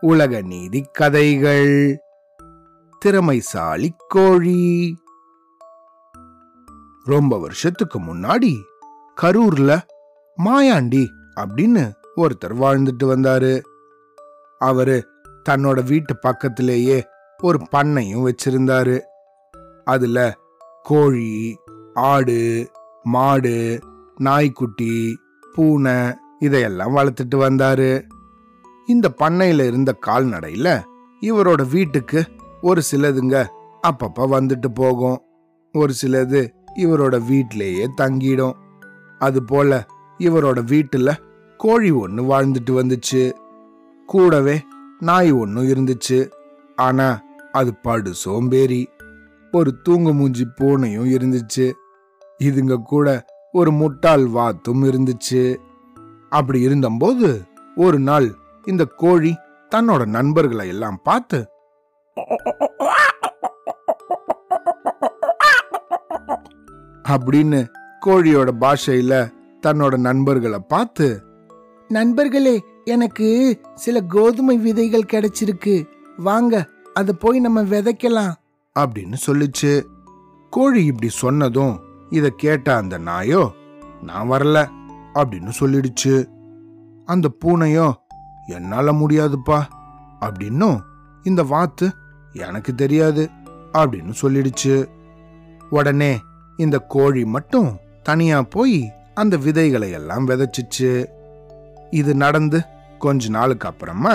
உலக நீதி கதைகள். திறமைசாலி கோழி. ரொம்ப வருஷத்துக்கு முன்னாடி கரூர்ல மாயாண்டி அப்படின்னு ஒருத்தர் வாழ்ந்துட்டு வந்தாரு. அவரு தன்னோட வீட்டு பக்கத்திலேயே ஒரு பண்ணையும் வச்சிருந்தாரு. அதுல கோழி ஆடு மாடு நாய்க்குட்டி பூனை இதையெல்லாம் வளர்த்துட்டு வந்தாரு. இந்த பண்ணையில இருந்த கால்நடையில இவரோட வீட்டுக்கு ஒரு சிலதுங்க அப்பப்ப வந்துட்டு போகும். ஒரு சிலது இவரோட வீட்டிலேயே தங்கிடும். அது போல இவரோட வீட்டுல கோழி ஒன்று வாழ்ந்துட்டு வந்துச்சு. கூடவே நாய் ஒன்றும் இருந்துச்சு. ஆனா அது படு சோம்பேறி. ஒரு தூங்கு மூஞ்சி பூனையும் இருந்துச்சு. இதுங்க கூட ஒரு முட்டாள் வாத்தும் இருந்துச்சு. அப்படி இருந்தபோது ஒரு நாள் இந்த கோழி தன்னோட நண்பர்களை எல்லாம் பார்த்து அப்படின்னு கோழியோட பாஷையில தன்னோட நண்பர்களை பார்த்து நண்பர்களே எனக்கு சில கோதுமை விதைகள் கிடைச்சிருக்கு. வாங்க அத போய் நம்ம விதைக்கலாம். அப்படின்னு சொல்லுச்சு. கோழி இப்படி சொன்னதும் இத கேட்ட அந்த நாயோ நான் வரல. அப்படின்னு சொல்லிடுச்சு. அந்த பூனையோ என்னால முடியாதுப்பா அப்படின்னும் இந்த வாத்து எனக்கு தெரியாது அப்படின்னு சொல்லிடுச்சு. உடனே இந்த கோழி மட்டும் தனியா போய் அந்த விதைகளை எல்லாம் விதைச்சிச்சு. இது நடந்து கொஞ்ச நாளுக்கு அப்புறமா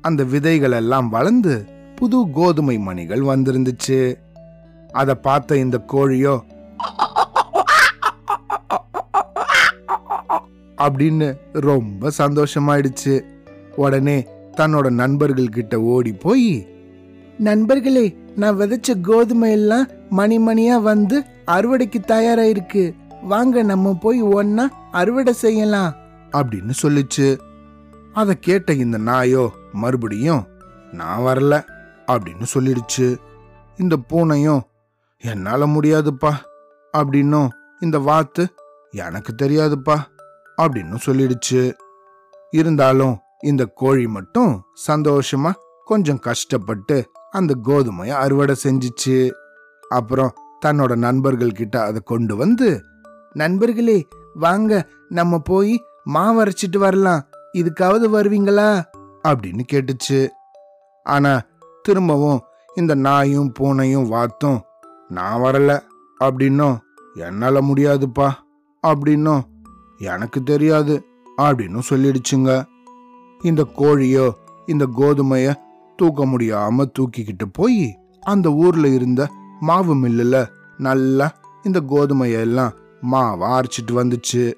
அந்த விதைகள் எல்லாம் வளர்ந்து புது கோதுமை மணிகள் வந்திருந்துச்சு. அதை பார்த்த இந்த கோழியோ அப்படின்னு ரொம்ப சந்தோஷமாயிடுச்சு. உடனே தன்னோட நண்பர்கள் கிட்ட ஓடி போய் நண்பர்களே நான் விதைச்ச கோதுமை எல்லாம் மணி மணியா வந்து அறுவடைக்கு தயாரா இருக்கு வாங்க நம்ம போய் ஒன்னா அறுவடை செய்யலாம். அப்படின்னு சொல்லிச்சு. அத கேட்ட இந்த நாயோ மறுபடியும் நான் வரல அப்படின்னு சொல்லிடுச்சு. இந்த பூனையும் என்னால முடியாதுப்பா அப்படின்னும் இந்த வாத்து எனக்கு தெரியாதுப்பா அப்படின்னு சொல்லிடுச்சு. இருந்தாலும் இந்த கோழி மட்டும் சந்தோஷமா கொஞ்சம் கஷ்டப்பட்டு அந்த கோதுமையை அறுவடை செஞ்சுச்சு. அப்புறம் தன்னோட நண்பர்கள் கிட்ட அதை கொண்டு வந்து நண்பர்களே வாங்க நம்ம போய் மாவரைச்சிட்டு வரலாம். இதுக்காவது வருவீங்களா? அப்படின்னு கேட்டுச்சு. ஆனா திரும்பவும் இந்த நாயும் பூனையும் வாத்தும் நான் வரல. அப்படின்னும் என்னால முடியாதுப்பா. அப்படின்னும் எனக்கு தெரியாது அப்படின்னு சொல்லிடுச்சுங்க. இந்த கோழியோ இந்த கோதுமைய தூக்க முடியாம தூக்கிக்கிட்டு போய் அந்த ஊர்ல இருந்த மாவு மில்லுல நல்லா இந்த கோதுமையெல்லாம் எல்லாம் அரைச்சிட்டு வந்துச்சு.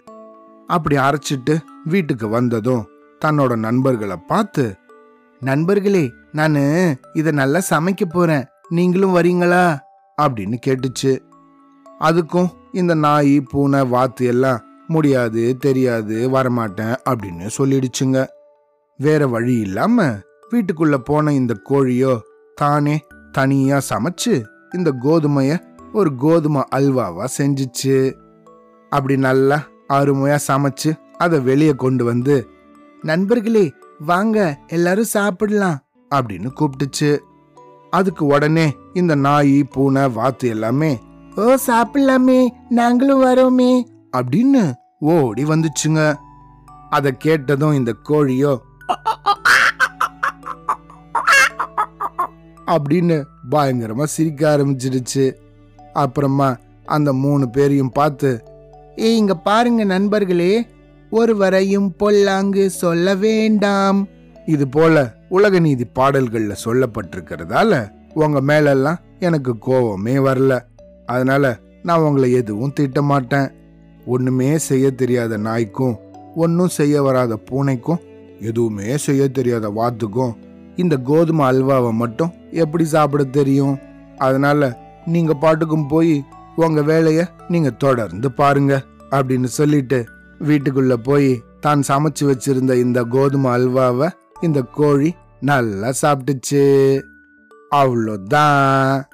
அப்படி அரைச்சிட்டு வீட்டுக்கு வந்ததும் தன்னோட நண்பர்களை பார்த்து நண்பர்களே நானு இத நல்லா சமைக்க போறேன். நீங்களும் வரீங்களா? அப்படின்னு கேட்டுச்சு. அதுக்கும் இந்த நாய் பூனை வாத்து எல்லாம் முடியாது தெரியாது வரமாட்டேன் அப்படின்னு சொல்லிடுச்சுங்க. வேற வழி இல்லாம வீட்டுக்குள்ள போன இந்த கோழியோ தானே தனியா சமைச்சு இந்த கோதுமைய ஒரு கோதுமை அல்வாவா செஞ்சிச்சு. அப்படி நல்லா அருமையா சமைச்சு அதை வெளியே கொண்டு வந்து நண்பர்களே வாங்க எல்லாரும் சாப்பிடலாம் அப்படின்னு கூப்பிட்டுச்சு. அதுக்கு உடனே இந்த நாய் பூனை வாத்து எல்லாமே ஓ சாப்பிடலாமே நாங்களும் வரோமே அப்படின்னு ஓடி வந்துச்சுங்க. அதை கேட்டதும் இந்த கோழியோ அப்படின்னு பயங்கரமா சிரிக்க ஆரம்பிச்சிடுச்சு. அப்புறமா அந்த மூணு பேரையும் பார்த்து ஏ இங்க பாருங்க நண்பர்களே ஒருவரையும் பொல்லாங்கு சொல்ல வேண்டாம். இது போல உலக நீதி பாடல்கள்ல சொல்லப்பட்டிருக்கிறதால உங்க மேலெல்லாம் எனக்கு கோவமே வரல. அதனால நான் உங்களை எதுவும் திட்ட மாட்டேன். ஒண்ணுமே செய்ய தெரியாத நாய்க்கும் ஒன்றும் செய்ய வராத பூனைக்கும் எதுவுமே செய்ய தெரியாத வாத்துக்கும் இந்த கோதுமை அல்வாவை மட்டும் எப்படி சாப்பிட தெரியும்? அதனால நீங்க பாட்டுக்கும் போய் உங்க வேலைய நீங்க தொடர்ந்து பாருங்க அப்படின்னு சொல்லிட்டு வீட்டுக்குள்ள போய் தான் சமைச்சு வச்சிருந்த இந்த கோதுமை அல்வாவை இந்த கோழி நல்லா சாப்பிட்டுச்சு. அவ்வளோதான்